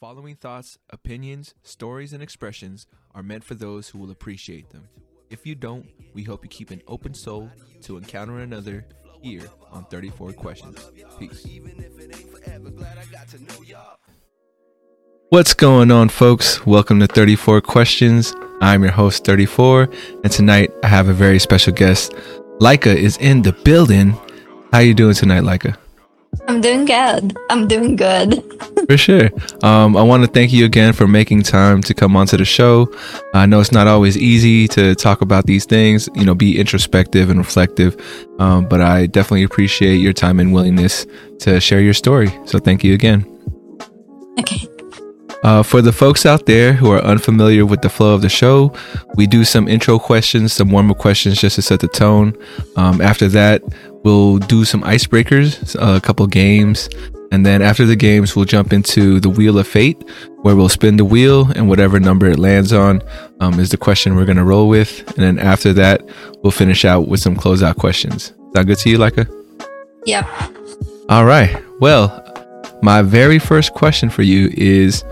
following thoughts, opinions, stories, and expressions are meant for those who will appreciate them. If you don't, we hope you keep an open soul to encounter another here on 34 Questions. Peace. What's going on, folks? Welcome to 34 Questions. I'm your host, 34, and tonight I have a very special guest. Leica is in the building. How you doing tonight, Leica? I'm doing good. I'm doing good. For sure. Um, I want to thank you again for making time to come onto the show. I know it's not always easy to talk about these things, you know, be introspective and reflective. Um, but I definitely appreciate your time and willingness to share your story. So thank you again. Okay. Uh, for the folks out there who are unfamiliar with the flow of the show, we do some intro questions, some warm up questions just to set the tone. Um, after that, we'll do some icebreakers, a couple games, and then after the games, we'll jump into the Wheel of Fate, where we'll spin the wheel, and whatever number it lands on um, is the question we're going to roll with. And then after that, we'll finish out with some closeout questions. Sound good to you, Leica? Yep. All right. Well, my very first question for you is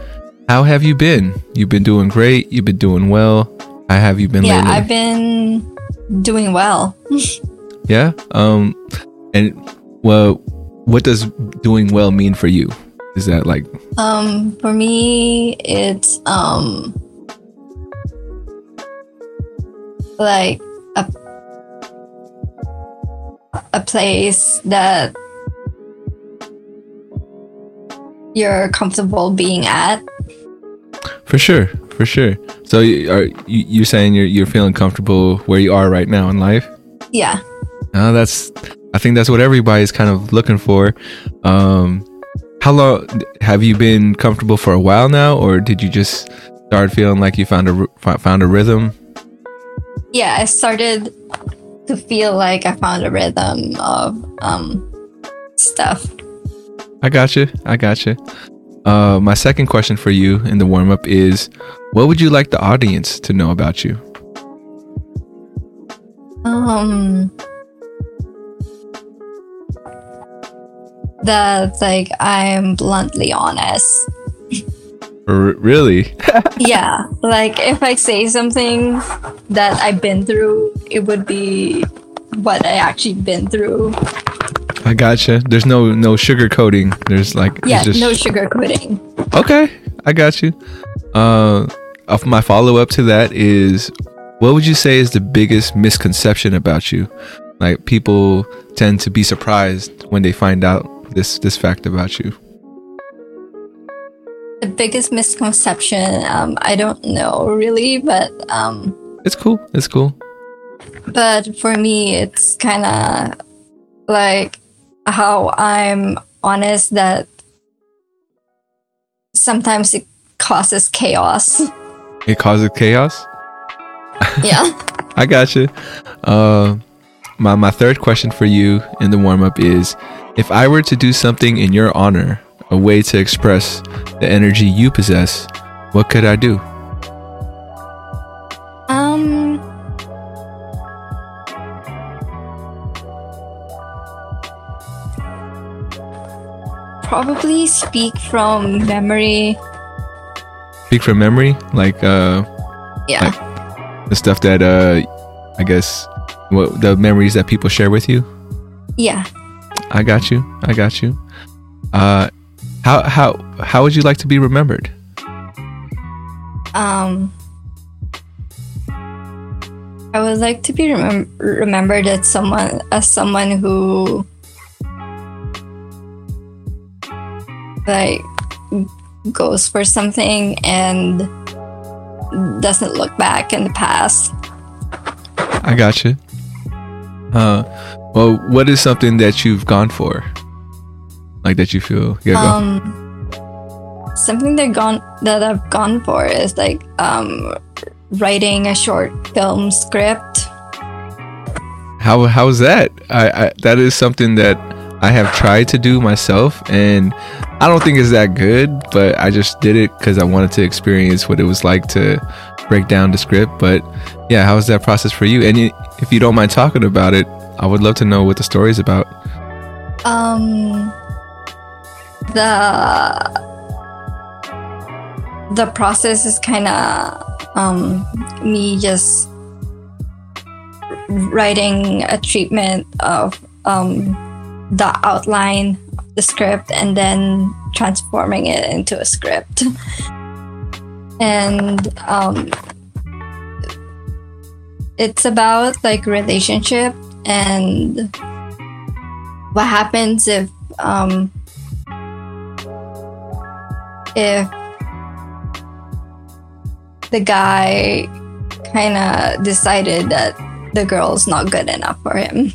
How have you been? You've been doing great. You've been doing well. How have you been yeah, lately? I've been doing well. yeah. Um, and well, what does doing well mean for you? Is that like um for me it's um like a a place that you're comfortable being at. For sure, for sure. So are you you're saying you're you're feeling comfortable where you are right now in life? Yeah. No, that's think that's what everybody's kind of looking for. Um, how long have you been comfortable for a while now, or did you just start feeling like you found a found a rhythm? Yeah, I started to feel like I found a rhythm of um, stuff. I got you. I got you. Uh, my second question for you in the warm up is, what would you like the audience to know about you? Um, that like I'm bluntly honest. R- really? yeah, like if I say something that I've been through, it would be what I actually been through. I gotcha. There's no no sugar coating. There's like yeah, just... no sugar coating. Okay, I got you. Uh, of my follow up to that is, what would you say is the biggest misconception about you? Like people tend to be surprised when they find out this this fact about you? The biggest misconception, um, I don't know really, but um, it's cool. It's cool. But for me, it's kind of like how I'm honest that sometimes it causes chaos. It causes chaos. Yeah. I got you. Uh, my my third question for you in the warm up is if I were to do something in your honor, a way to express the energy you possess, what could I do? Um Probably speak from memory. Speak from memory, like uh yeah. Like the stuff that uh I guess what the memories that people share with you? Yeah. I got you. I got you. Uh, how how how would you like to be remembered? Um, I would like to be remem- remembered as someone as someone who like goes for something and doesn't look back in the past. I got you. Uh, well, what is something that you've gone for? Like that you feel? Yeah, um, go. something that gone that I've gone for is like um, writing a short film script. How how's that? I, I that is something that I have tried to do myself, and I don't think it's that good. But I just did it because I wanted to experience what it was like to break down the script. But yeah, how was that process for you? And if you don't mind talking about it, I would love to know what the story is about. Um, the the process is kind of um, me just writing a treatment of um, the outline of the script and then transforming it into a script and um, it's about like relationship and what happens if um, if the guy kind of decided that the girl's not good enough for him.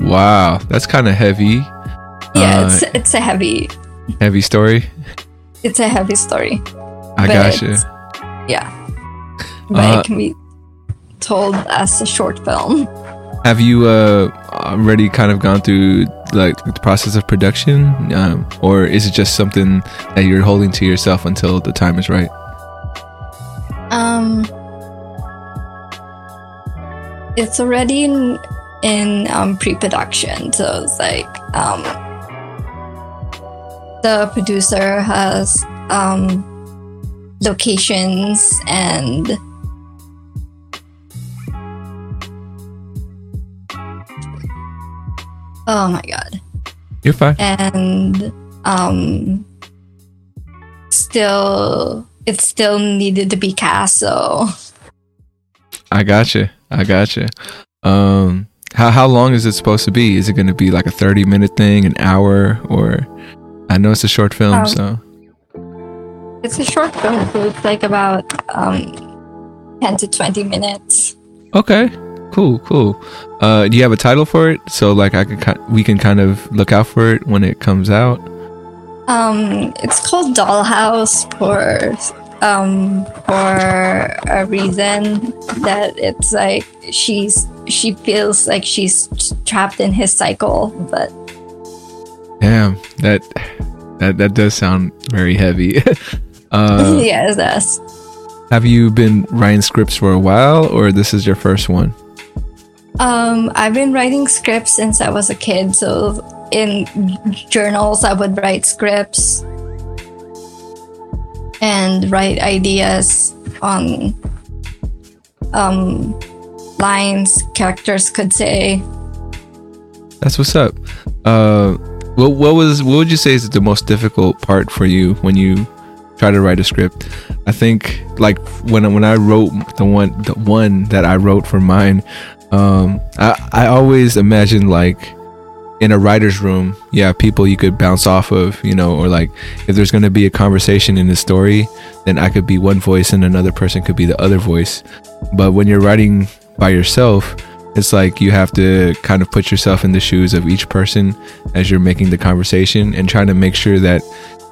Wow, that's kind of heavy. Yeah, uh, it's it's a heavy heavy story. It's a heavy story. I gotcha. Yeah, but uh, it can be told as a short film. Have you uh, already kind of gone through like the process of production, um, or is it just something that you're holding to yourself until the time is right? Um, it's already in in um, pre-production, so it's like um, the producer has um, locations and oh my god. You're fine. And um still it still needed to be cast so. I got you i got you um how, how long is it supposed to be? Is it going to be like a 30 minute thing an hour or? I know it's a short film um, so it's a short film, so it's like about um, 10 to 20 minutes. Okay. Cool, cool. Uh, do you have a title for it? So like I can we can kind of look out for it when it comes out. Um, it's called Dollhouse for um for a reason that it's like she's she feels like she's trapped in his cycle, but damn that that that does sound very heavy. Uh, yeah, it does. Have you been writing scripts for a while, or this is your first one? Um, I've been writing scripts since I was a kid. So in journals, I would write scripts and write ideas on um, lines characters could say. That's what's up. Uh, what what was what would you say is the most difficult part for you when you try to write a script. I think like when when I wrote the one the one that I wrote for mine, um, I I always imagine like in a writer's room, yeah, people you could bounce off of, you know, or like if there's going to be a conversation in the story, then I could be one voice and another person could be the other voice. But when you're writing by yourself, it's like you have to kind of put yourself in the shoes of each person as you're making the conversation and trying to make sure that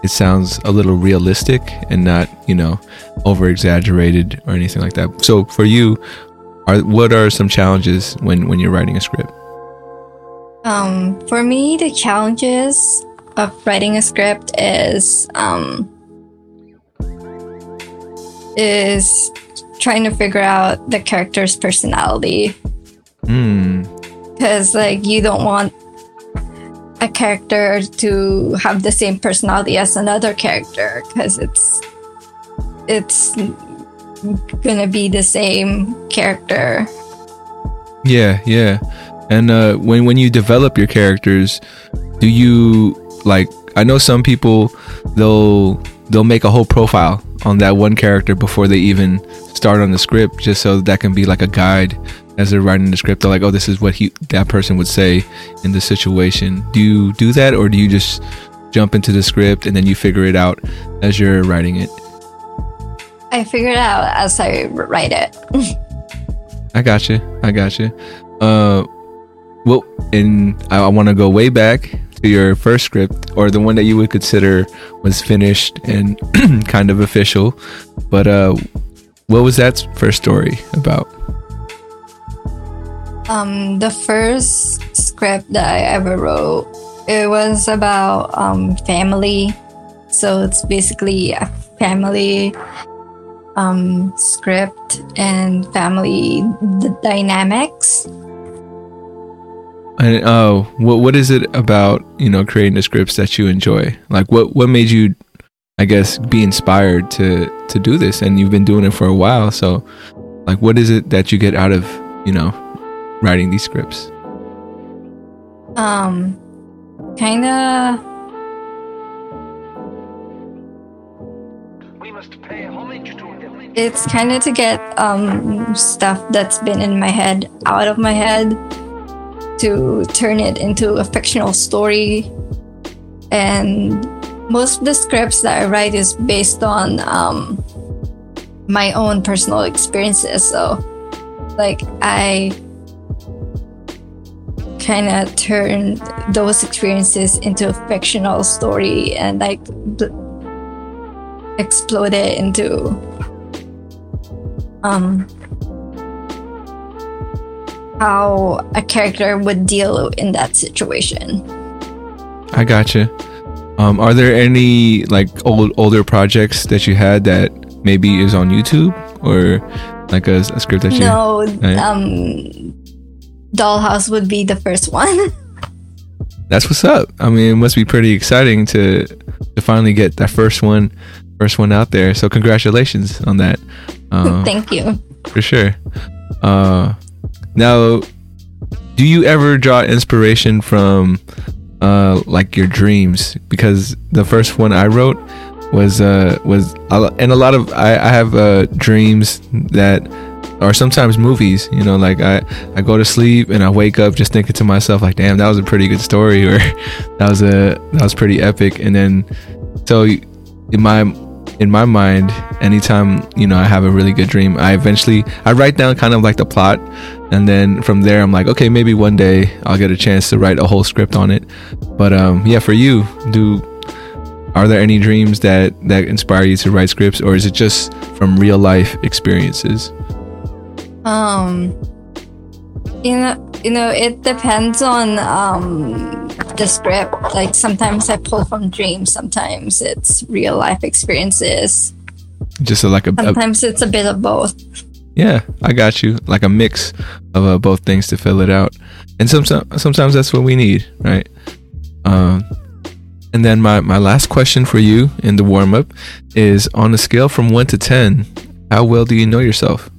it sounds a little realistic and not you know over exaggerated or anything like that. So for you are what are some challenges when when you're writing a script? Um for me the challenges of writing a script is um is trying to figure out the character's personality. Because mm. like you don't want a character to have the same personality as another character because it's it's gonna be the same character. Yeah yeah. And uh when when you develop your characters do you like i know some people they'll they'll make a whole profile on that one character before they even start on the script just so that can be like a guide as they're writing the script. They're like oh this is what he that person would say in this situation. Do you do that or do you just jump into the script and then you figure it out as you're writing it? I figure it out as i write it. I got you i got you uh well and i, I want to go way back to your first script or the one that you would consider was finished and kind of official but uh what was that first story about um, the first script that I ever wrote, it was about um, family. So it's basically a family um, script and family d- dynamics. And oh, what what is it about you know creating the scripts that you enjoy? Like what what made you, I guess, be inspired to to do this? And you've been doing it for a while, so like, what is it that you get out of you know writing these scripts? Um, kind of. It's kind of to get um, stuff that's been in my head out of my head to turn it into a fictional story. And most of the scripts that I write is based on um, my own personal experiences. So, like, I kind of turn those experiences into a fictional story and like bl- explode it into um how a character would deal in that situation. I gotcha. Um, are there any like old older projects that you had that maybe is on YouTube or like a, a script that you? No, um, Dollhouse would be the first one. That's what's up. I mean, it must be pretty exciting to to finally get that first one, first one out there. So congratulations on that. Uh, Thank you. For sure. Uh, now, do you ever draw inspiration from uh, like your dreams? Because the first one I wrote was uh, was and a lot of I, I have uh, dreams that or sometimes movies you know like i i go to sleep and i wake up just thinking to myself like damn that was a pretty good story or that was a that was pretty epic and then so in my in my mind anytime you know i have a really good dream i eventually i write down kind of like the plot and then from there i'm like okay maybe one day i'll get a chance to write a whole script on it but um yeah for you do are there any dreams that that inspire you to write scripts or is it just from real life experiences um, you know, you know, it depends on um the script. Like sometimes I pull from dreams, sometimes it's real life experiences. Just a, like a sometimes a, it's a bit of both. Yeah, I got you. Like a mix of uh, both things to fill it out, and sometimes sometimes that's what we need, right? Um, and then my my last question for you in the warm up is on a scale from one to ten, how well do you know yourself?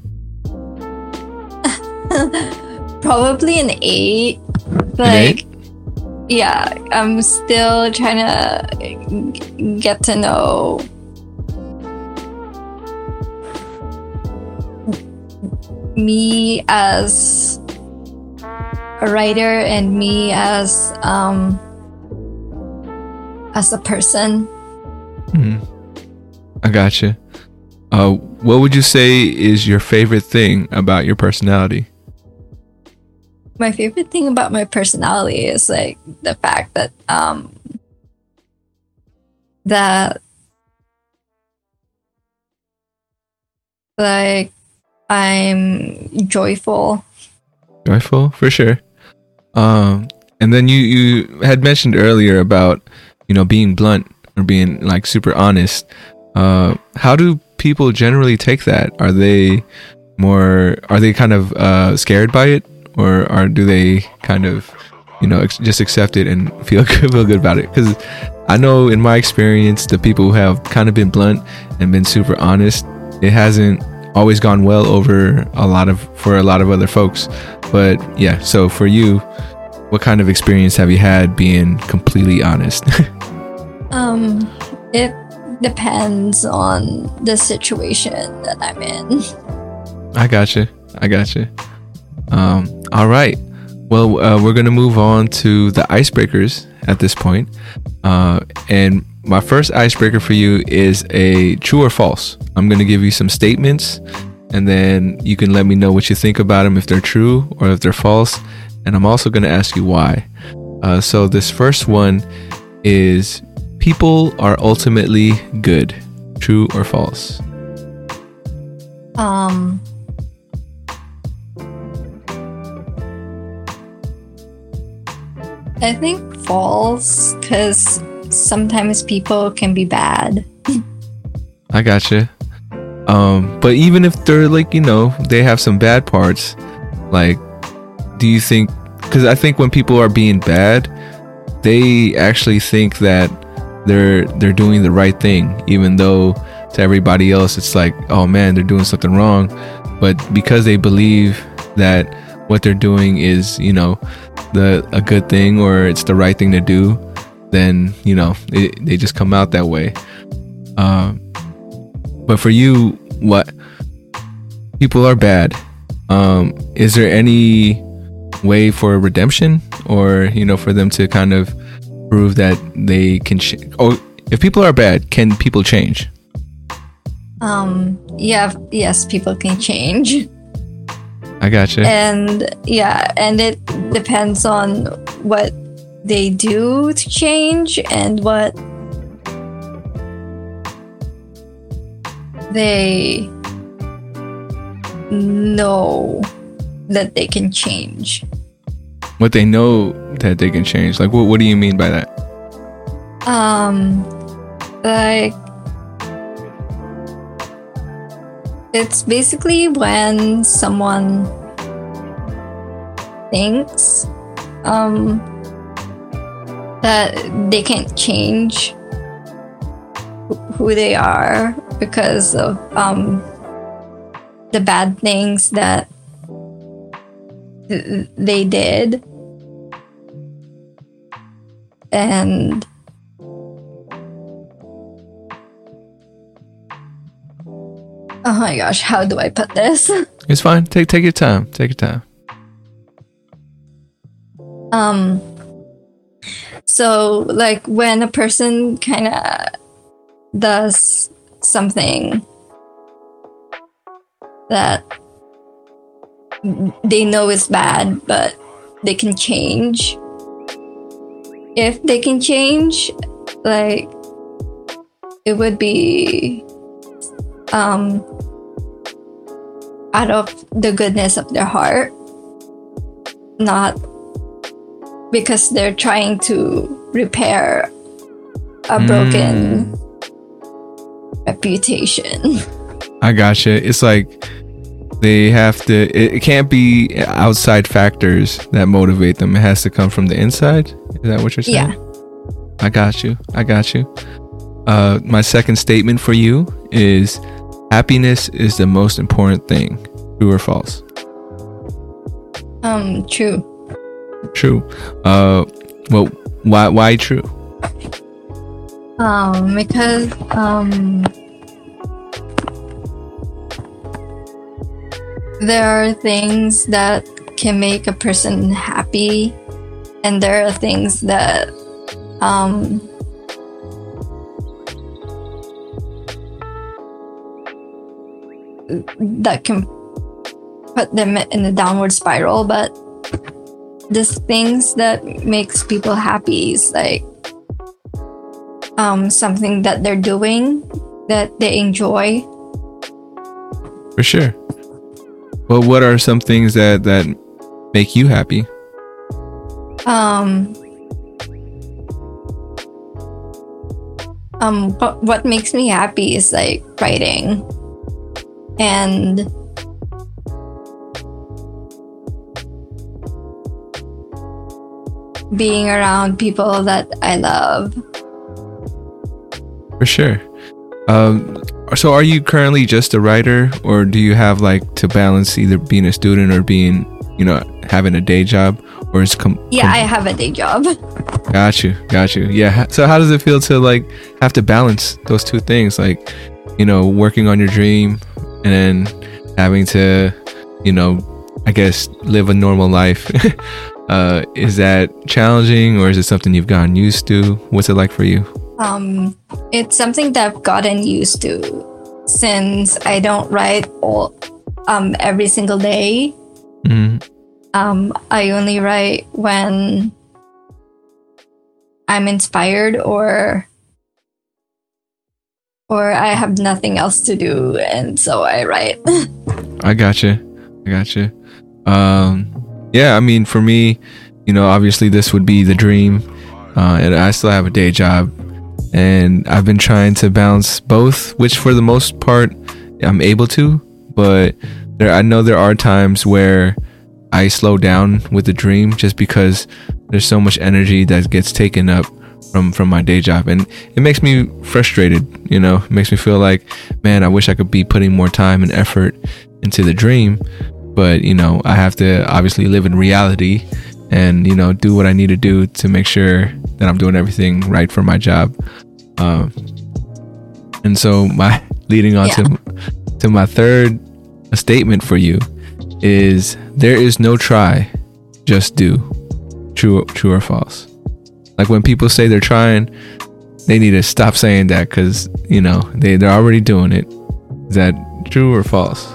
Probably an eight. Like, an eight? yeah, I'm still trying to get to know me as a writer and me as um as a person. Mm. I gotcha. Uh, what would you say is your favorite thing about your personality? my favorite thing about my personality is like the fact that um that like I'm joyful. Joyful for sure. Um and then you you had mentioned earlier about you know being blunt or being like super honest. Uh how do people generally take that? Are they more are they kind of uh scared by it or are do they kind of you know ex- just accept it and feel good, feel good about it because i know in my experience the people who have kind of been blunt and been super honest it hasn't always gone well over a lot of for a lot of other folks. But yeah so for you what kind of experience have you had being completely honest? Um it depends on the situation that i'm in. I gotcha. I gotcha. Um, all right. Well, uh, we're going to move on to the icebreakers at this point. Uh, and my first icebreaker for you is a true or false. I'm going to give you some statements, and then you can let me know what you think about them, if they're true or if they're false. And I'm also going to ask you why. Uh, so, this first one is people are ultimately good. True or false? Um, I think false because sometimes people can be bad. I gotcha. Um, but even if they're like, you know, they have some bad parts, like, do you think? Because I think when people are being bad, they actually think that they're they're doing the right thing even though to everybody else it's like oh man they're doing something wrong but because they believe that what they're doing is you know the a good thing or it's the right thing to do then you know they, they just come out that way. Um, but for you what people are bad. Um, is there any way for redemption or you know for them to kind of prove that they can ch- oh if people are bad can people change? Um yeah yes people can change. I gotcha. And yeah and it depends on what they do to change and what they know that they can change. What they know that they can change. Like what what do you mean by that? Um like it's basically when someone thinks um that they can't change who they are because of um the bad things that th- they did. And Oh my gosh, how do I put this? It's fine. Take take your time. Take your time. Um so like when a person kind of does something that they know is bad, but they can change. If they can change, like it would be um out of the goodness of their heart, not because they're trying to repair a broken mm. reputation. I gotcha. It's like they have to it, it, can't be outside factors that motivate them. It has to come from the inside. Is that what you're saying? Yeah. I got you. I got you. Uh my second statement for you is happiness is the most important thing true or false? Um true true uh well why why true um because um there are things that can make a person happy, and there are things that um, that can put them in a downward spiral. But the things that makes people happy is like um, something that they're doing that they enjoy. For sure. Well, what are some things that that make you happy? Um. Um. What, what makes me happy is like writing, and being around people that I love. For sure. Um, so are you currently just a writer or do you have like to balance either being a student or being you know having a day job or is com- yeah com- i have a day job got you got you yeah so how does it feel to like have to balance those two things like you know working on your dream and then having to you know i guess live a normal life uh is that challenging or is it something you've gotten used to what's it like for you um, it's something that I've gotten used to since I don't write all um, every single day. Mm-hmm. Um, I only write when I'm inspired or or I have nothing else to do, and so I write. I gotcha. I gotcha. Um, yeah, I mean, for me, you know, obviously this would be the dream, uh, and I still have a day job. And I've been trying to balance both, which for the most part I'm able to, but there I know there are times where I slow down with the dream just because there's so much energy that gets taken up from from my day job. And it makes me frustrated you know? It makes me feel like man i wish i could be putting more time and effort into the dream but you know i have to obviously live in reality and you know do what i need to do to make sure that i'm doing everything right for my job. Um, and so my leading on Yeah. to to my third statement for you is there is no try just do true true or false. Like when people say they're trying they need to stop saying that because you know they, they're already doing it. Is that true or false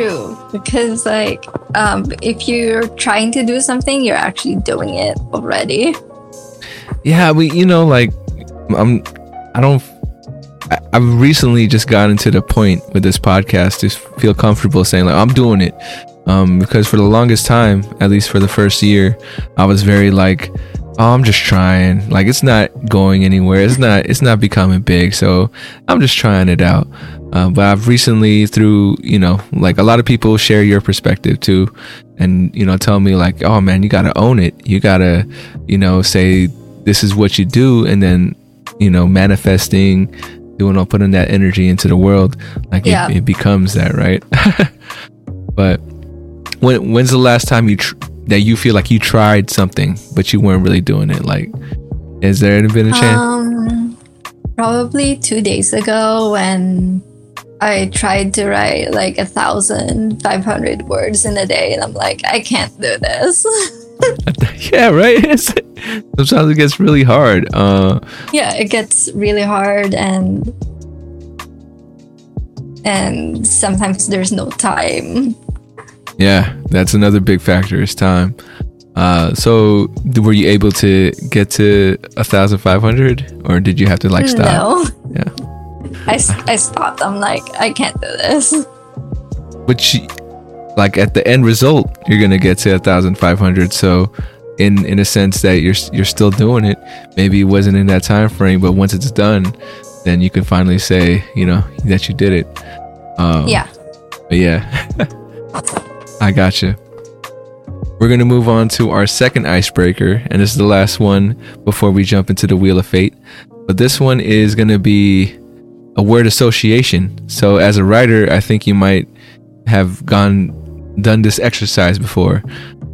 True, because like um, if you're trying to do something, you're actually doing it already. yeah we you know like i'm i don't i've recently just gotten to the point with this podcast to feel comfortable saying like i'm doing it. Um because for the longest time at least for the first year i was very like oh i'm just trying. Like it's not going anywhere. It's not it's not becoming big. So i'm just trying it out uh, but i've recently through you know like a lot of people share your perspective too and you know tell me like oh man you gotta own it. You gotta you know say this is what you do and then you know manifesting doing all putting that energy into the world like Yeah. it, it becomes that right? But when when's the last time you tr- that you feel like you tried something but you weren't really doing it? Like has there been a chance? Um, probably two days ago when I tried to write like a thousand five hundred words in a day, and I'm like, I can't do this. yeah right sometimes it gets really hard uh yeah, it gets really hard, and and sometimes there's no time. Yeah, that's another big factor is time. Uh, so were you able to get to a thousand five hundred, or did you have to like stop? No, I, I stopped. I'm like, I can't do this. which, like at the end result, you're gonna get to a thousand five hundred. So, in in a sense that you're you're still doing it. Maybe it wasn't in that time frame, but once it's done, then you can finally say, you know, that you did it. Um, Yeah. But yeah, I gotcha. We're going to move on to our second icebreaker, and this is the last one before we jump into the Wheel of Fate. But this one is going to be a word association. So, as a writer, I think you might have gone done this exercise before.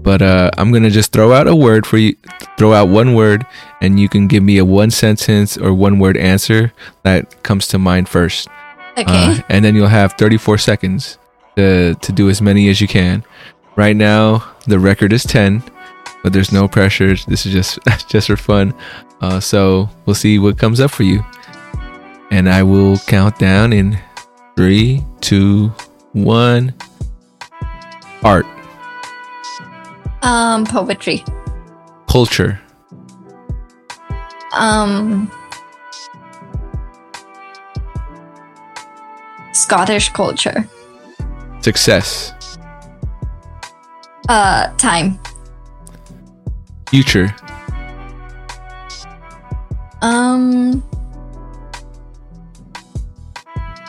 But uh, I'm going to just throw out a word for you, throw out one word, and you can give me a one sentence or one word answer that comes to mind first. Okay. Uh, and then you'll have 34 seconds to, to do as many as you can. Right now, the record is 10, but there's no pressure. This is just just for fun. Uh, so we'll see what comes up for you. And I will count down in three, two, one. Art, um, poetry. culture, Um, Scottish culture. success, Uh, time. future, Um,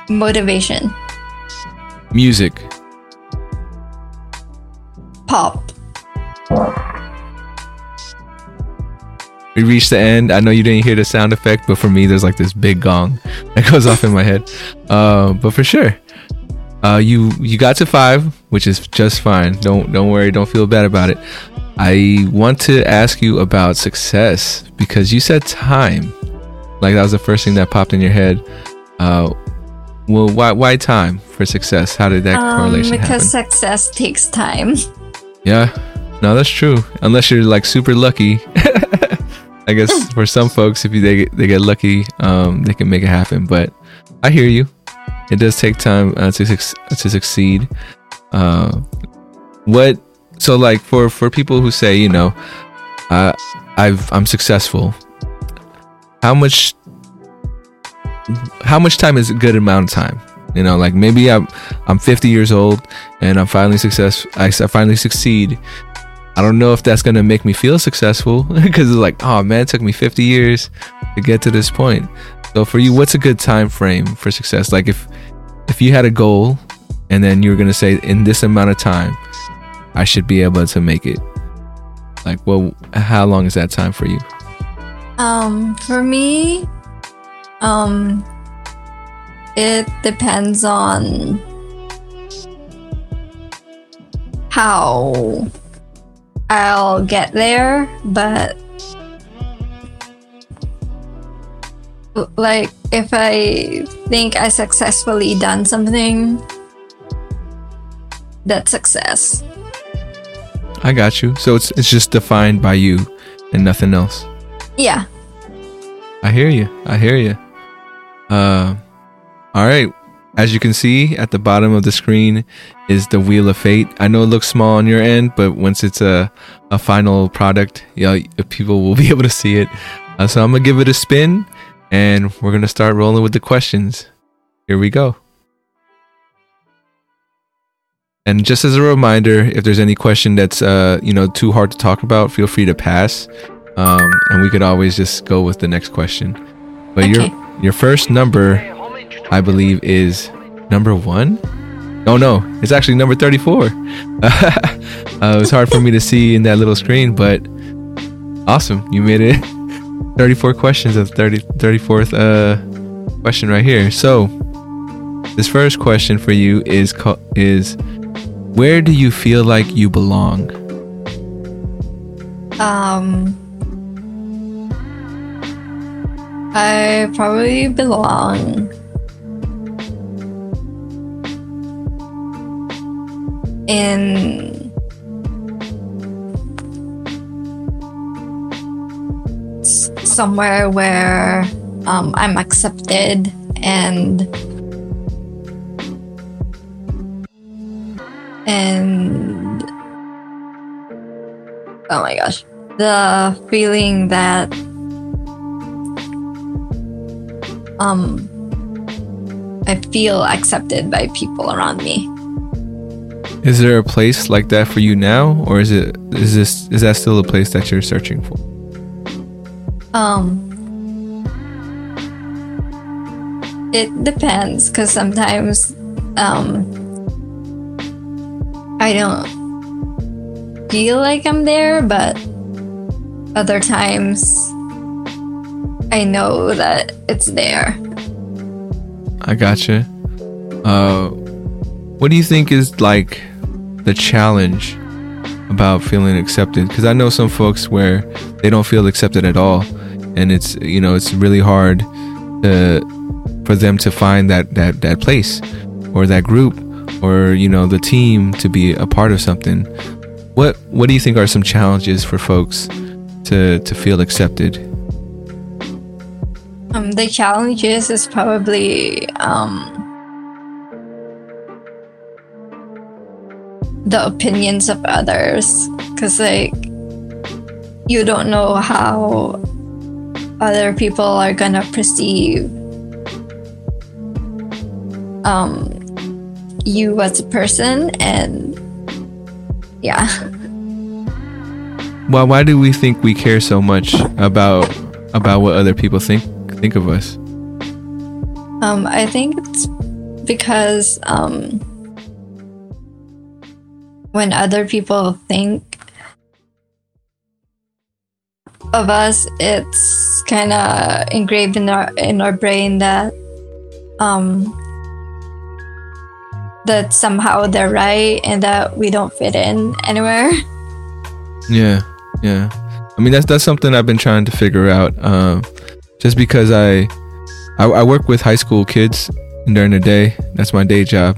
motivation. music, Pop. we reached the end. I know you didn't hear the sound effect, but for me, there's like this big gong that goes off in my head. Uh, but for sure, uh, you you got to five, which is just fine. Don't don't worry. Don't feel bad about it. I want to ask you about success because you said time. Like that was the first thing that popped in your head. Uh, well, why why time for success? How did that Um, correlation because happen? success takes time. Yeah, no, that's true. Unless you're like super lucky. I guess for some folks, if you, they get, they get lucky, um, they can make it happen. But I hear you. It does take time uh, to to succeed. Uh, what? So like for for people who say, you know, uh, I've I'm successful. How much? How much time is a good amount of time? You know, like maybe I'm I'm 50 years old and I'm finally success. I, I finally succeed. I don't know if that's gonna make me feel successful because it's like, oh man, it took me 50 years to get to this point. So for you, what's a good time frame for success? Like if if you had a goal and then you were gonna say in this amount of time, I should be able to make it. Like, well, how long is that time for you? Um, for me, um, it depends on how I'll get there, but like if I think I successfully done something, that's success. I got you. So it's it's just defined by you and nothing else. Yeah. I hear you. I hear you. Uh, all right. As you can see at the bottom of the screen is the Wheel of Fate. I know it looks small on your end, but once it's a, a final product, yeah, people will be able to see it. Uh, so I'm gonna give it a spin, and we're gonna start rolling with the questions. Here we go. And just as a reminder, if there's any question that's uh, you know too hard to talk about, feel free to pass, um, and we could always just go with the next question. But Okay. your your first number, I believe, is number one. Oh no, it's actually number thirty-four. uh, it was hard for me to see in that little screen, but awesome, you made it. Thirty-four questions of 30, 34th uh, question right here. So this first question for you is is where do you feel like you belong? Um, I probably belong. In somewhere where um, I'm accepted and and oh my gosh the feeling that um I feel accepted by people around me. Is there a place like that for you now, or is it is this is that still a place that you're searching for? Um it depends cuz sometimes um I don't feel like I'm there, but other times I know that it's there. I gotcha. Uh, what do you think is like the challenge about feeling accepted? Because I know some folks where they don't feel accepted at all, and it's you know it's really hard to, for them to find that that that place or that group or you know the team to be a part of something. What what do you think are some challenges for folks to to feel accepted? Um, the challenges is probably um, the opinions of others, because like you don't know how other people are gonna perceive um, you as a person, and yeah. Why why do we think we care so much about about what other people think think of us? Um, I think it's because um, when other people think of us, it's kind of engraved in our in our brain that um, that somehow they're right and that we don't fit in anywhere. Yeah, yeah. I mean that's that's something I've been trying to figure out. Um, just because I, I I work with high school kids during the day. That's my day job,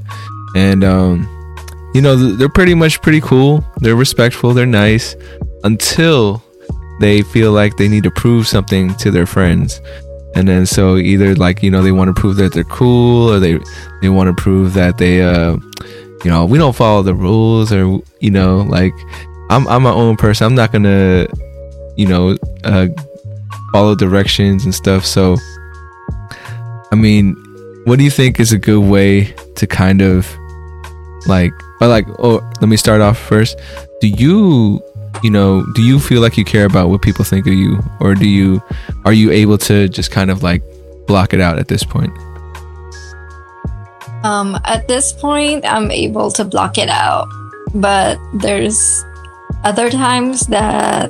and um, you know they're pretty much pretty cool. They're respectful. They're nice until they feel like they need to prove something to their friends. And then so either like you know they want to prove that they're cool or they they want to prove that they uh you know we don't follow the rules or you know like I'm I'm my own person. I'm not gonna, you know, uh, follow directions and stuff. So, I mean, what do you think is a good way to kind of like, but like, oh, let me start off first. Do you, you know, do you feel like you care about what people think of you, or do you, are you able to just kind of like block it out at this point? Um, at this point, I'm able to block it out, but there's other times that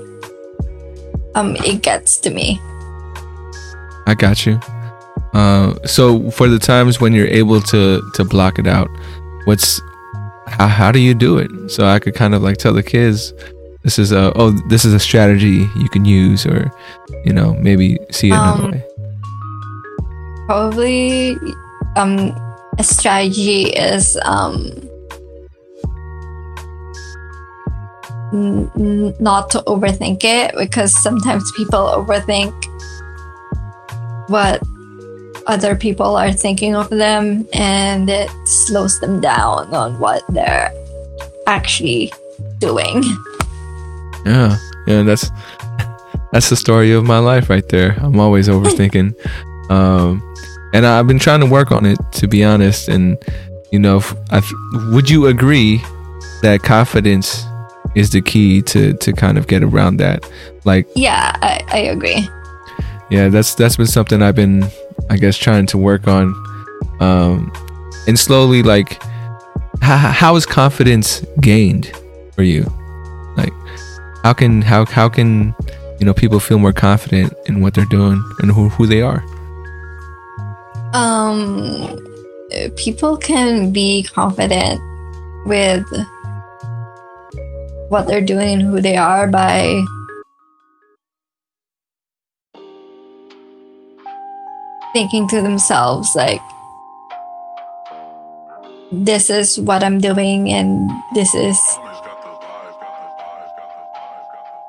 um, it gets to me. I got you. Uh, so for the times when you're able to to block it out, what's how, how do you do it? So I could kind of like tell the kids, this is a oh this is a strategy you can use, or you know maybe see it another Um, way. Probably um a strategy is um not to overthink it because sometimes people overthink what other people are thinking of them and it slows them down on what they're actually doing. Yeah, yeah, that's that's the story of my life right there. I'm always overthinking, um, and I've been trying to work on it to be honest. And you know, I, would you agree that confidence is the key to to kind of get around that? Like, Yeah, I, I agree. yeah, that's that's been something I've been, I guess, trying to work on, um, and slowly like, how, how is confidence gained for you? Like, how can how how can you know people feel more confident in what they're doing and who who they are? um people can be confident with what they're doing and who they are by thinking to themselves like this is what I'm doing and this is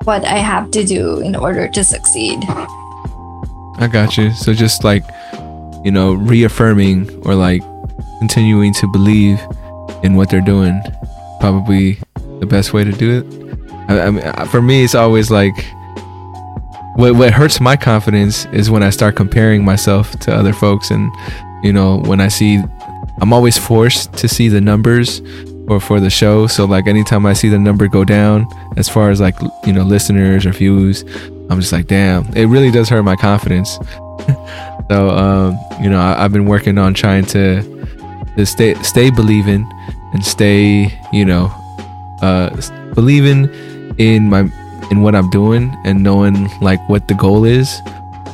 what I have to do in order to succeed. I got you. So just like, you know, reaffirming or like continuing to believe in what they're doing, probably the best way to do it. I, I mean, for me, it's always like what what hurts my confidence is when I start comparing myself to other folks, and you know, when I see, I'm always forced to see the numbers or for the show. So like, anytime I see the number go down, as far as like you know, listeners or views, I'm just like, damn, it really does hurt my confidence. so, um, you know, I, I've been working on trying to to stay stay believing and stay, you know, uh, believing in my in what I'm doing and knowing like what the goal is,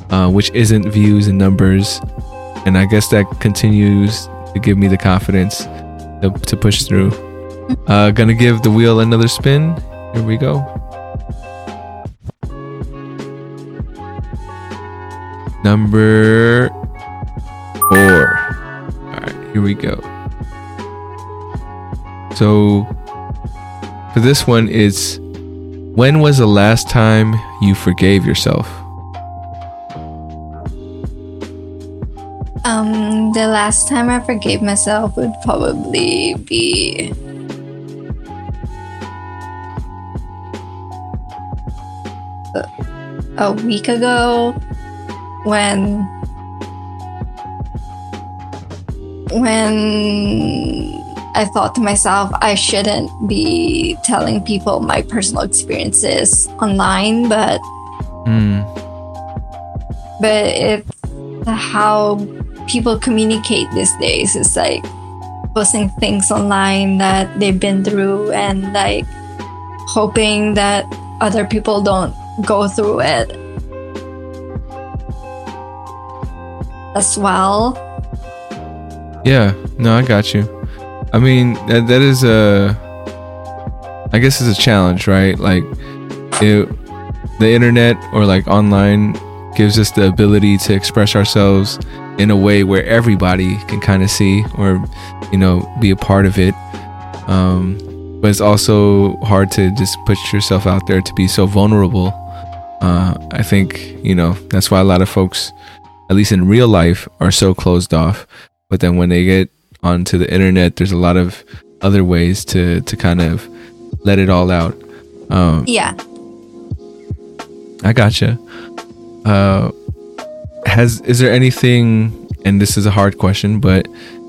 uh, which isn't views and numbers. And I guess that continues to give me the confidence to, to push through. Uh, gonna give the wheel another spin. Here we go. Number four. All right, here we go. So for this one, it's when was the last time you forgave yourself? Um, the last time I forgave myself would probably be a, a week ago when when I thought to myself I shouldn't be telling people my personal experiences online, but Hmm. but it's how people communicate these days It's like posting things online that they've been through and like hoping that other people don't go through it as well Yeah, no, I got you. I mean, that, that is a, I guess it's a challenge, right? Like, it, the internet or like online gives us the ability to express ourselves in a way where everybody can kind of see or, you know, be a part of it. Um, but it's also hard to just put yourself out there to be so vulnerable. Uh, I think, you know, that's why a lot of folks, at least in real life, are so closed off but then when they get onto the internet. There's a lot of other ways to to kind of let it all out. Um yeah. I gotcha. Uh has is there anything and this is a hard question but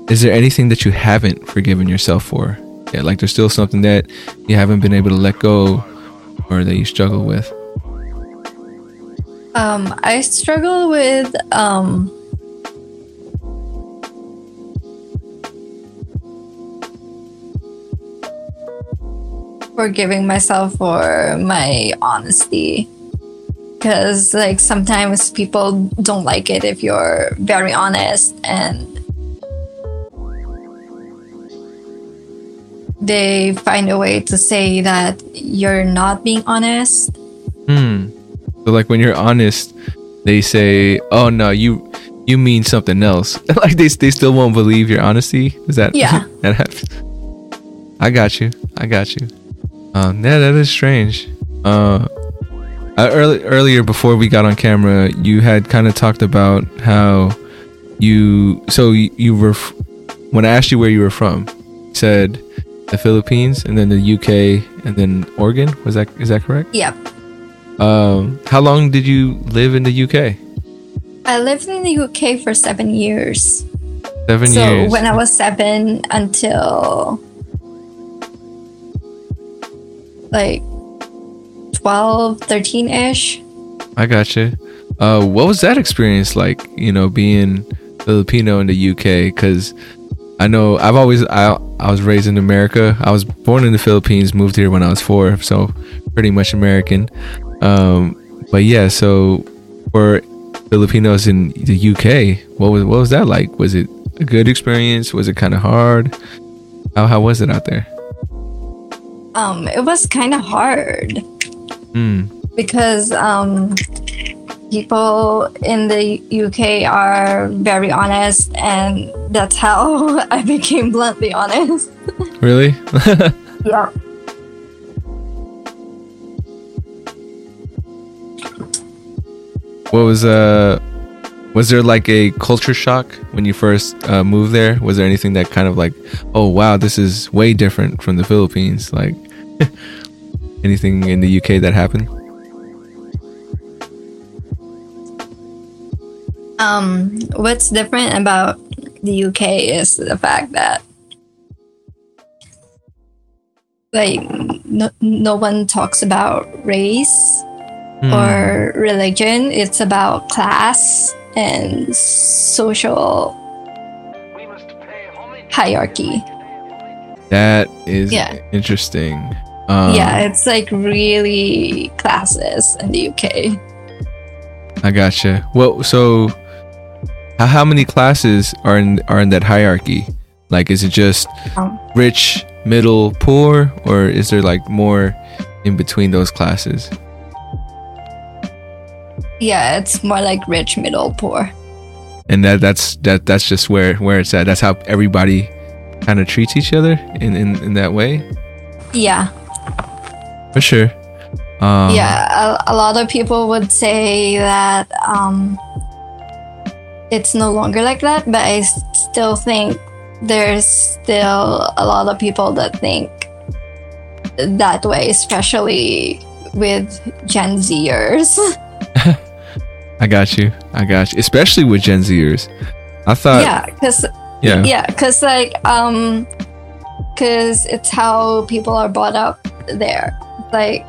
is there anything that you haven't forgiven yourself for? Yeah like there's still something that you haven't been able to let go or that you struggle with. Um i struggle with um forgiving myself for my honesty because like sometimes people don't like it if you're very honest and they find a way to say that you're not being honest Hmm. So like when you're honest, they say, "Oh no, you you mean something else." like they they still won't believe your honesty. Is that Yeah. that happens? I got you. I got you. Um, yeah, that is strange. Uh, uh, early, earlier before we got on camera, you had kind of talked about how you. So you, you were when I asked you where you were from, you said the Philippines and then the UK and then Oregon. Was that is that correct? Yeah. Um, how long did you live in the UK? i lived in the uk for seven years Seven so years. So when i was seven until like 12 13ish I gotcha. Uh, what was that experience like? You know, being Filipino in the UK? Because I know I've always I I was raised in America. I was born in the Philippines, moved here when I was four, so pretty much American. Um, but yeah, so for Filipinos in the UK, what was what was that like? Was it a good experience? Was it kind of hard? How how was it out there? Um it was kind of hard Hmm. because um, people in the UK are very honest, and that's how I became bluntly honest. Really? Yeah. What was uh was there like a culture shock when you first uh, moved there? Was there anything that kind of like, oh wow, this is way different from the Philippines? Like anything in the UK that happened? Um, what's different about the UK is the fact that like no, no one talks about race Hmm. or religion. It's about class and social hierarchy. that is Yeah. interesting. Um, yeah, it's like really classes in the UK. I gotcha. Well, so how, how many classes are in are in that hierarchy? Like, is it just Um, rich, middle, poor, or is there like more in between those classes? Yeah, it's more like rich, middle, poor. and that that's that that's just where where it's at that's how everybody kind of treats each other in in, in that way Yeah, for sure um yeah. A, a lot of people would say that um, it's no longer like that, but I still think there's still a lot of people that think that way, especially with Gen Zers. i got you. I got you. Especially with gen zers. I thought yeah, because yeah. yeah because like um because it's how people are brought up there. Like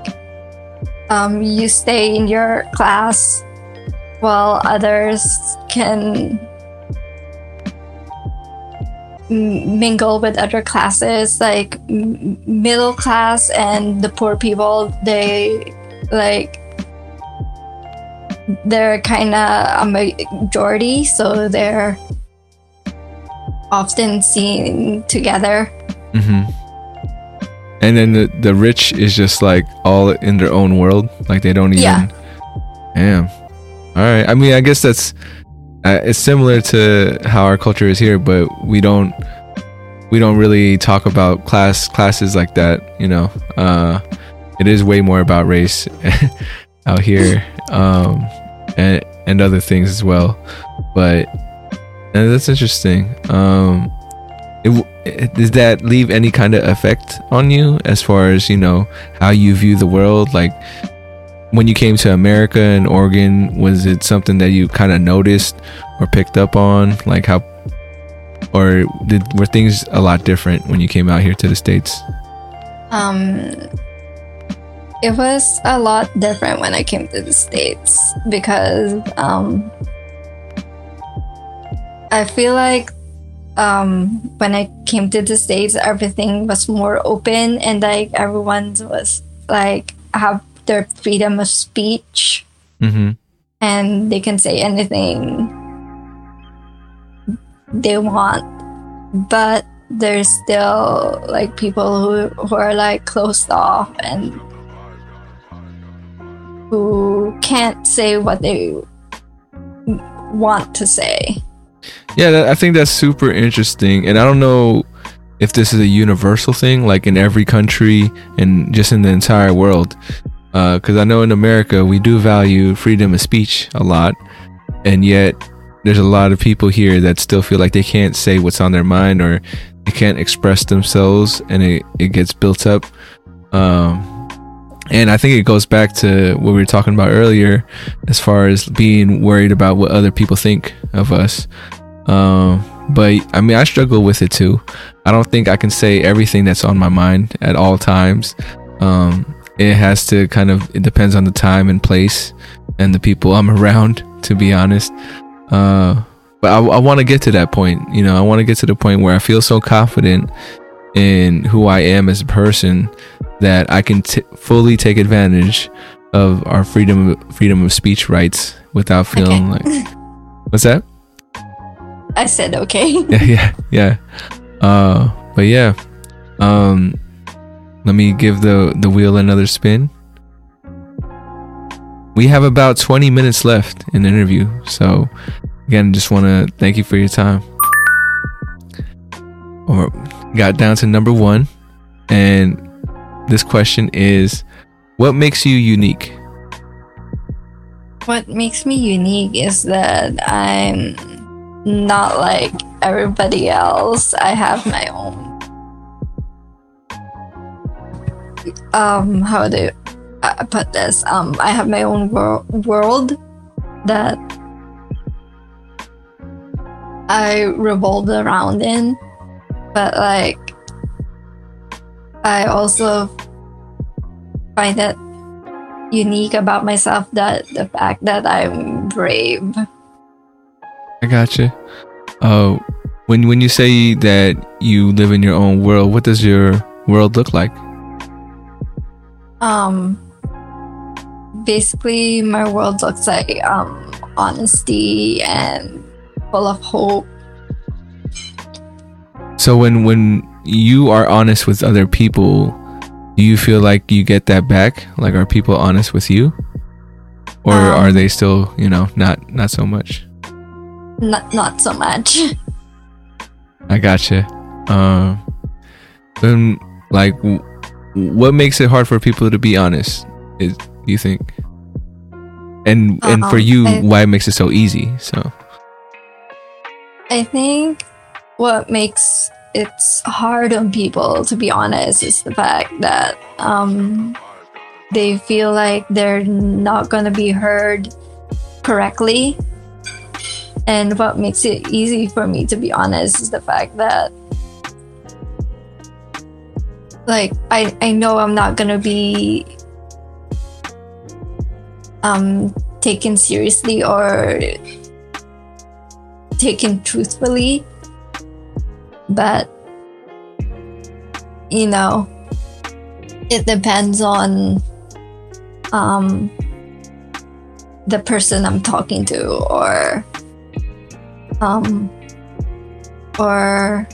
um you stay in your class while others can mingle with other classes. Like m- middle class and the poor people they like they're kind of a majority so they're often seen together. hmm and then the the rich is just like all in their own world. Like they don't even Yeah. damn. All right i mean i guess that's uh, it's similar to how our culture is here but we don't we don't really talk about class classes like that you know? Uh it is way more about race out here um and and other things as well. But uh, that's interesting. Um it, it, does that leave any kind of effect on you as far as you know how you view the world? Like when you came to america and oregon was it something that you kind of noticed or picked up on? Like how or did were things a lot different when you came out here to the states? Um, it was a lot different when I came to the States because um, I feel like um, when I came to the States, everything was more open and like everyone was like have their freedom of speech Mm-hmm. and they can say anything they want but there's still like people who, who are like closed off and who can't say what they want to say Yeah, I think that's super interesting, and I don't know if this is a universal thing, like in every country and just in the entire world. Because I know in America we do value freedom of speech a lot, and yet there's a lot of people here that still feel like they can't say what's on their mind or they can't express themselves, and it, it gets built up. Um, and I think it goes back to what we were talking about earlier, as far as being worried about what other people think of us. Um, but I mean, I struggle with it too. I don't think I can say everything that's on my mind at all times. Um, it has to kind of, it depends on the time and place and the people I'm around, to be honest. Uh, but I, I want to get to that point. You know, I want to get to the point where I feel so confident in who I am as a person that I can t- fully take advantage of our freedom freedom of speech rights without feeling Okay. like what's that? i said okay yeah, yeah, yeah. Uh, but yeah. Um, let me give the the wheel another spin. We have about 20 minutes left in the interview, so again, just want to thank you for your time. Or got down to number one, and this question is, what makes you unique? what makes me unique is that i'm not like everybody else i have my own um how do I put this um i have my own wor- world that i revolve around in but like i also find that unique about myself that the fact that i'm brave I gotcha. Uh, when when you say that you live in your own world, what does your world look like? um basically my world looks like um honesty and full of hope So when when you are honest with other people, do you feel like you get that back? Like are people honest with you? Or Um, are they still, you know, not not so much? not not so much I gotcha. Um then like w- what makes it hard for people to be honest? Is you think? And and for Um, you, I- why it makes it so easy? So i think what makes it hard on people to be honest is the fact that um they feel like they're not going to be heard correctly. And what makes it easy for me to be honest is the fact that like i i know i'm not to be um taken seriously or taken truthfully but you know it depends on um the person i'm talking to or um or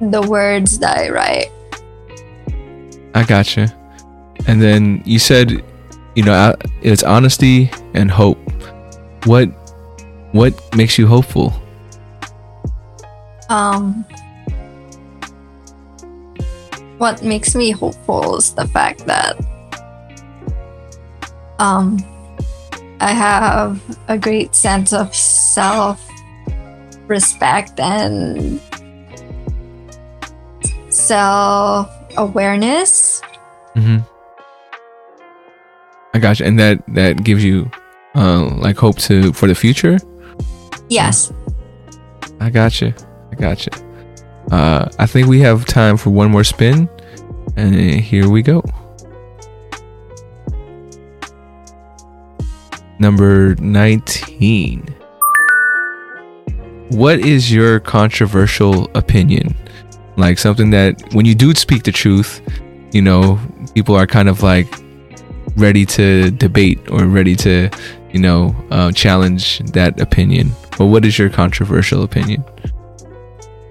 the words that i write I gotcha. And then you said, you know, uh, it's honesty and hope. What what makes you hopeful? Um what makes me hopeful is the fact that um i have a great sense of self respect and self awareness Mm-hmm. I gotcha. And that that gives you uh like hope to for the future. yes I got I gotcha. Uh, I think we have time for one more spin, and here we go. Number 19. What is your controversial opinion? Like something that when you do speak the truth, you know, people are kind of like ready to debate or ready to, you know, uh, challenge that opinion. Well, what is your controversial opinion?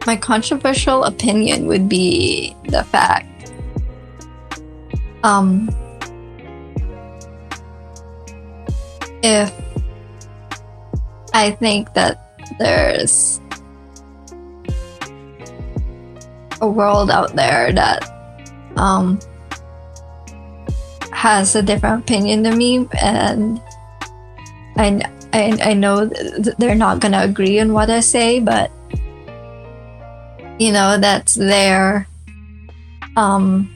My controversial opinion would be the fact um if I think that there's a world out there that um has a different opinion than me and I, I, I know th- they're not gonna agree on what I say but you know that's their um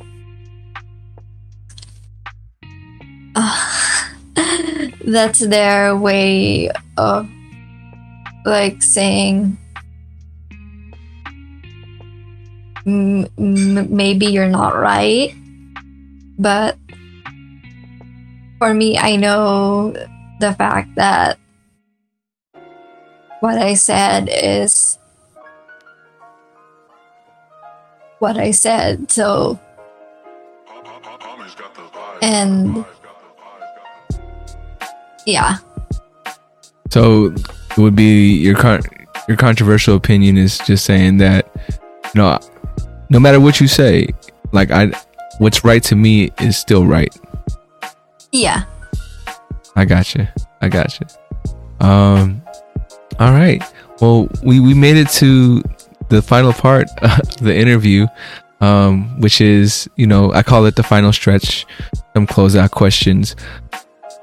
uh, that's their way of like saying m- m- maybe you're not right. But for me i know the fact that what i said is what i said so and yeah So it would be your con- your controversial opinion is just saying that you know no matter what you say, like I what's right to me is still right. yeah I got you. I got you. Um all right. Well, we we made it to the final part of the interview um which is, you know, I call it the final stretch, some closeout questions.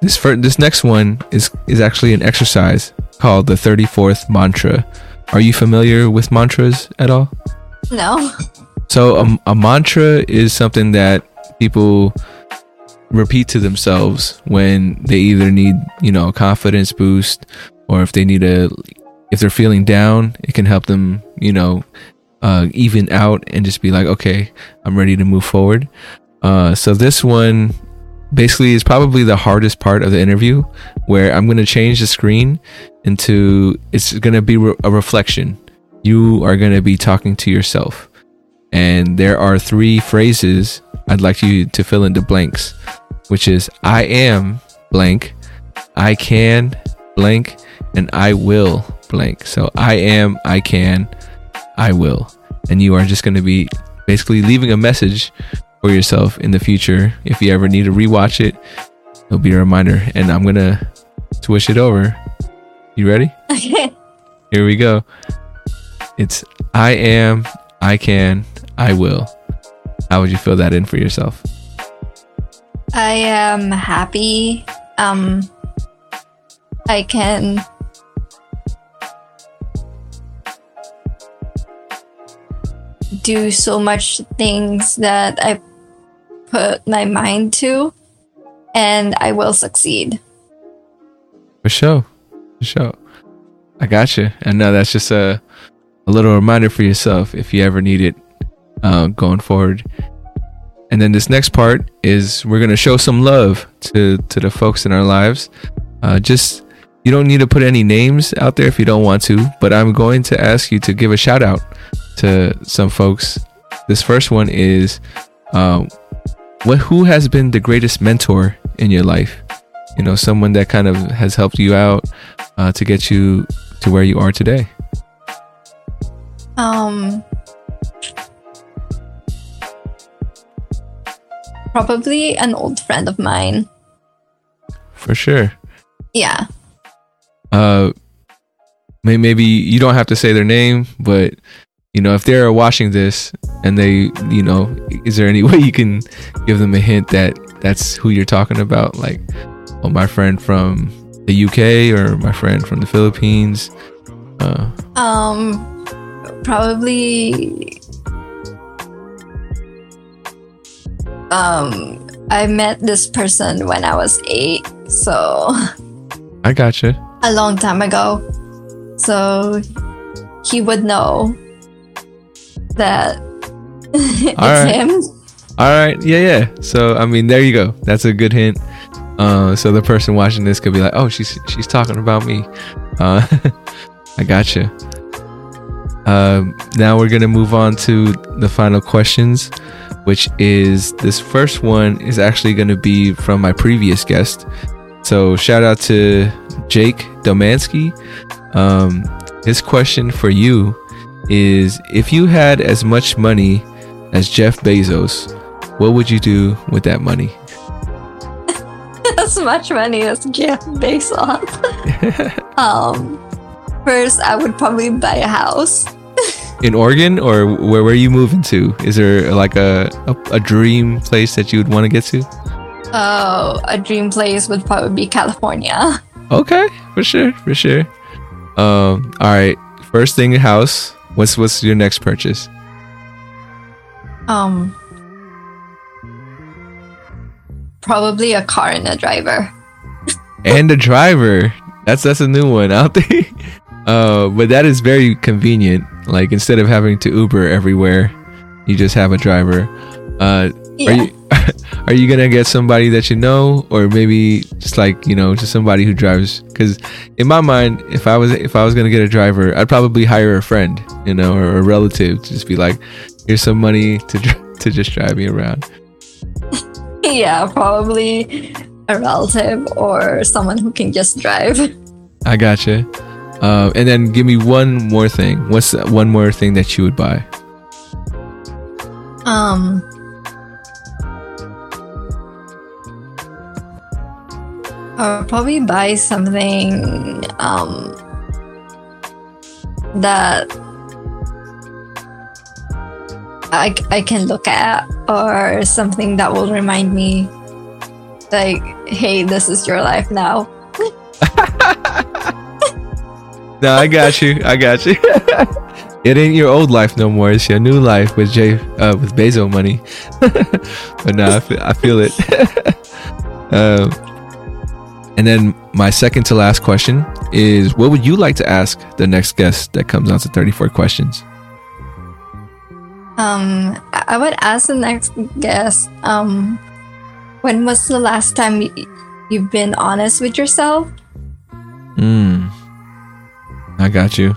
This first, this next one is is actually an exercise called the 34th mantra. Are you familiar with mantras at all? no So a, a mantra is something that people repeat to themselves when they either need, you know, a confidence boost or if they need a if they're feeling down, it can help them, you know, uh, even out and just be like, okay, I'm ready to move forward. Uh, so this one basically is probably the hardest part of the interview where I'm going to change the screen into it's going to be re- a reflection. You are going to be talking to yourself. And there are three phrases I'd like you to fill in the blanks, which is I am blank, I can blank, and I will blank. So I am, I can, I will. And you are just going to be basically leaving a message for yourself in the future. If you ever need to rewatch it, it'll be a reminder. And I'm going to switch it over. You ready? okay Here we go. It's I am, I can, I will. How would you fill that in for yourself? I am happy. Um, I can do so much things that I put my mind to, and I will succeed. For sure. For sure. I got you. And now that's just a, a little reminder for yourself if you ever need it uh, going forward. And then this next part is we're going to show some love to, to the folks in our lives. Uh, just, you don't need to put any names out there if you don't want to, but I'm going to ask you to give a shout out to some folks. This first one is um, what, who has been the greatest mentor in your life? You know, someone that kind of has helped you out uh, to get you to where you are today. Um, probably an old friend of mine. For sure. Yeah. Uh, maybe you don't have to say their name, but you know, if they're watching this and they, you know, is there any way you can give them a hint that that's who you're talking about? Like, oh, my friend from the UK or my friend from the Philippines. Uh, Um, probably. Um, I met this person when I was eight, so I gotcha. a long time ago. So he would know that it's right. him. All right. Yeah, yeah. So I mean, there you go. That's a good hint. Uh, so the person watching this could be like, "Oh, she's she's talking about me." Uh, I gotcha. Um, now we're gonna move on to the final questions, which is this first one is actually to be from my previous guest. So shout out to Jake Domansky. Um, his question for you is if you had as much money as Jeff Bezos, what would you do with that money? as much money as Jeff Bezos. um, first, I would probably buy a house. In Oregon, or where, where are you moving to? Is there like a, a, a dream place that you would want to get to? Oh, a dream place would probably be California. Okay, for sure, for sure. Um, all right. First thing, a house. What's what's your next purchase? Um, probably a car and a driver. and a driver. That's that's a new one out there. Uh, but that is very convenient. Like instead of having to Uber everywhere, you just have a driver. Uh, Yeah. Are you are you gonna get somebody that you know, or maybe just like you know, just somebody who drives? Because in my mind, if I was if I was gonna get a driver, I'd probably hire a friend, you know, or a relative to just be like, here's some money to to just drive me around. yeah, probably a relative or someone who can just drive. I gotcha. Uh, and then give me one more thing. What's one more thing that you would buy? Um, I'll probably buy something um, that I, I can look at or something that will remind me like hey this is your life now No, I got you. I got you. it ain't your old life no more. It's your new life with Jay uh, with Bezo money. but no, I feel, feel it. um, and then my second to last question is: What would you like to ask the next guest that comes on to thirty four questions? Um, I would ask the next guest, um, when was the last time you've been honest with yourself? Hmm. I got you.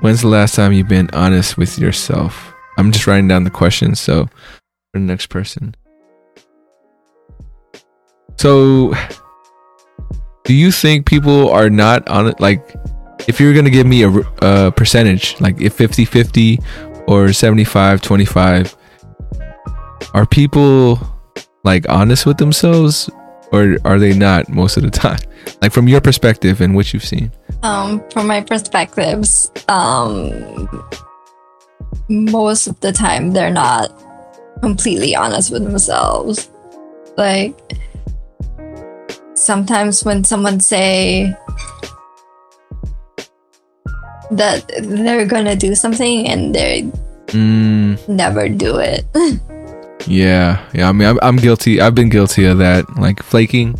When's the last time you've been honest with yourself? I'm just writing down the questions. So for the next person. So do you think people are not on it? Like, if you're going to give me a, a percentage, like if 50 50 or 75 25, are people like honest with themselves or are they not most of the time? Like from your perspective and what you've seen. Um, from my perspectives, um, most of the time they're not completely honest with themselves. Like sometimes when someone say that they're gonna do something and they Mm, never do it. yeah, yeah. I mean, I'm, I'm guilty. I've been guilty of that, like flaking.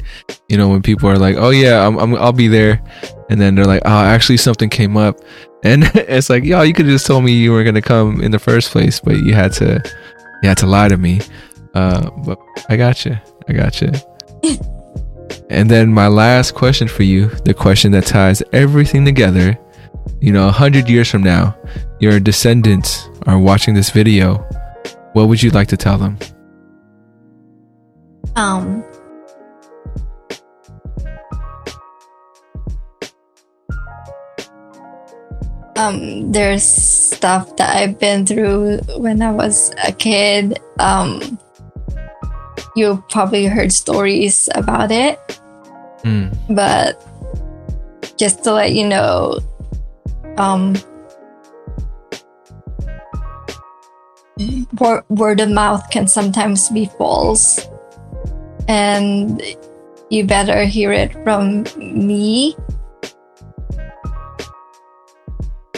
You know, when people are like, "Oh yeah, I'm, I'm I'll be there," and then they're like, "Oh, actually, something came up," and it's like, "Yo, you could have just told me you were gonna come in the first place, but you had to, you had to lie to me." Uh, but I got you. I got you. and then my last question for you, the question that ties everything together. You know, a hundred years from now, your descendants are watching this video. What would you like to tell them? Um, um, there's stuff that I've been through when I was a kid. Um, you probably heard stories about it, Mm, but just to let you know, um, word, of mouth can sometimes be false and you better hear it from me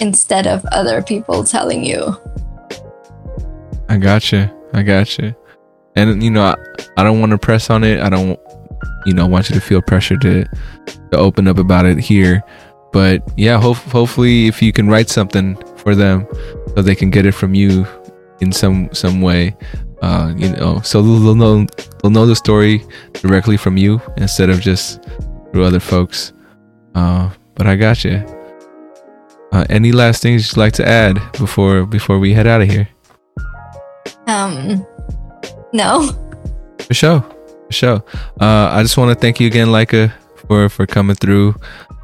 instead of other people telling you I gotcha. I gotcha. And you know, I, I don't want to press on it. I don't, you know, I want you to feel pressure to to open up about it here. But yeah, hope, hopefully, if you can write something for them, so they can get it from you in some some way, uh, you know, so they'll, they'll know they'll know the story directly from you instead of just through other folks. Uh, but I got you. Uh, any last things you'd like to add before before we head out of here? Um, no. For sure, sure. Uh, I just want to thank you again, Leica, for for coming through.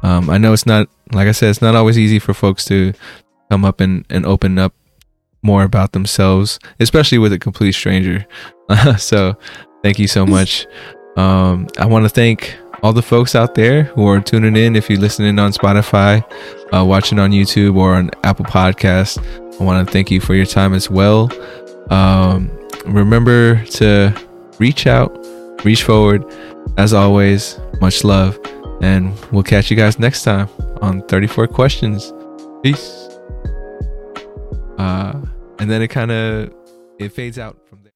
Um, I know it's not like I said, it's not always easy for folks to come up and and open up more about themselves, especially with a complete stranger. so, thank you so much. Um, I want to thank all the folks out there who are tuning in. If you're listening on Spotify, uh, watching on YouTube or on Apple Podcast, I want to thank you for your time as well. Um, remember to reach out, reach forward. As always, much love, and we'll catch you guys next time on 34 Questions. Peace. Uh, and then it kind of it fades out from there.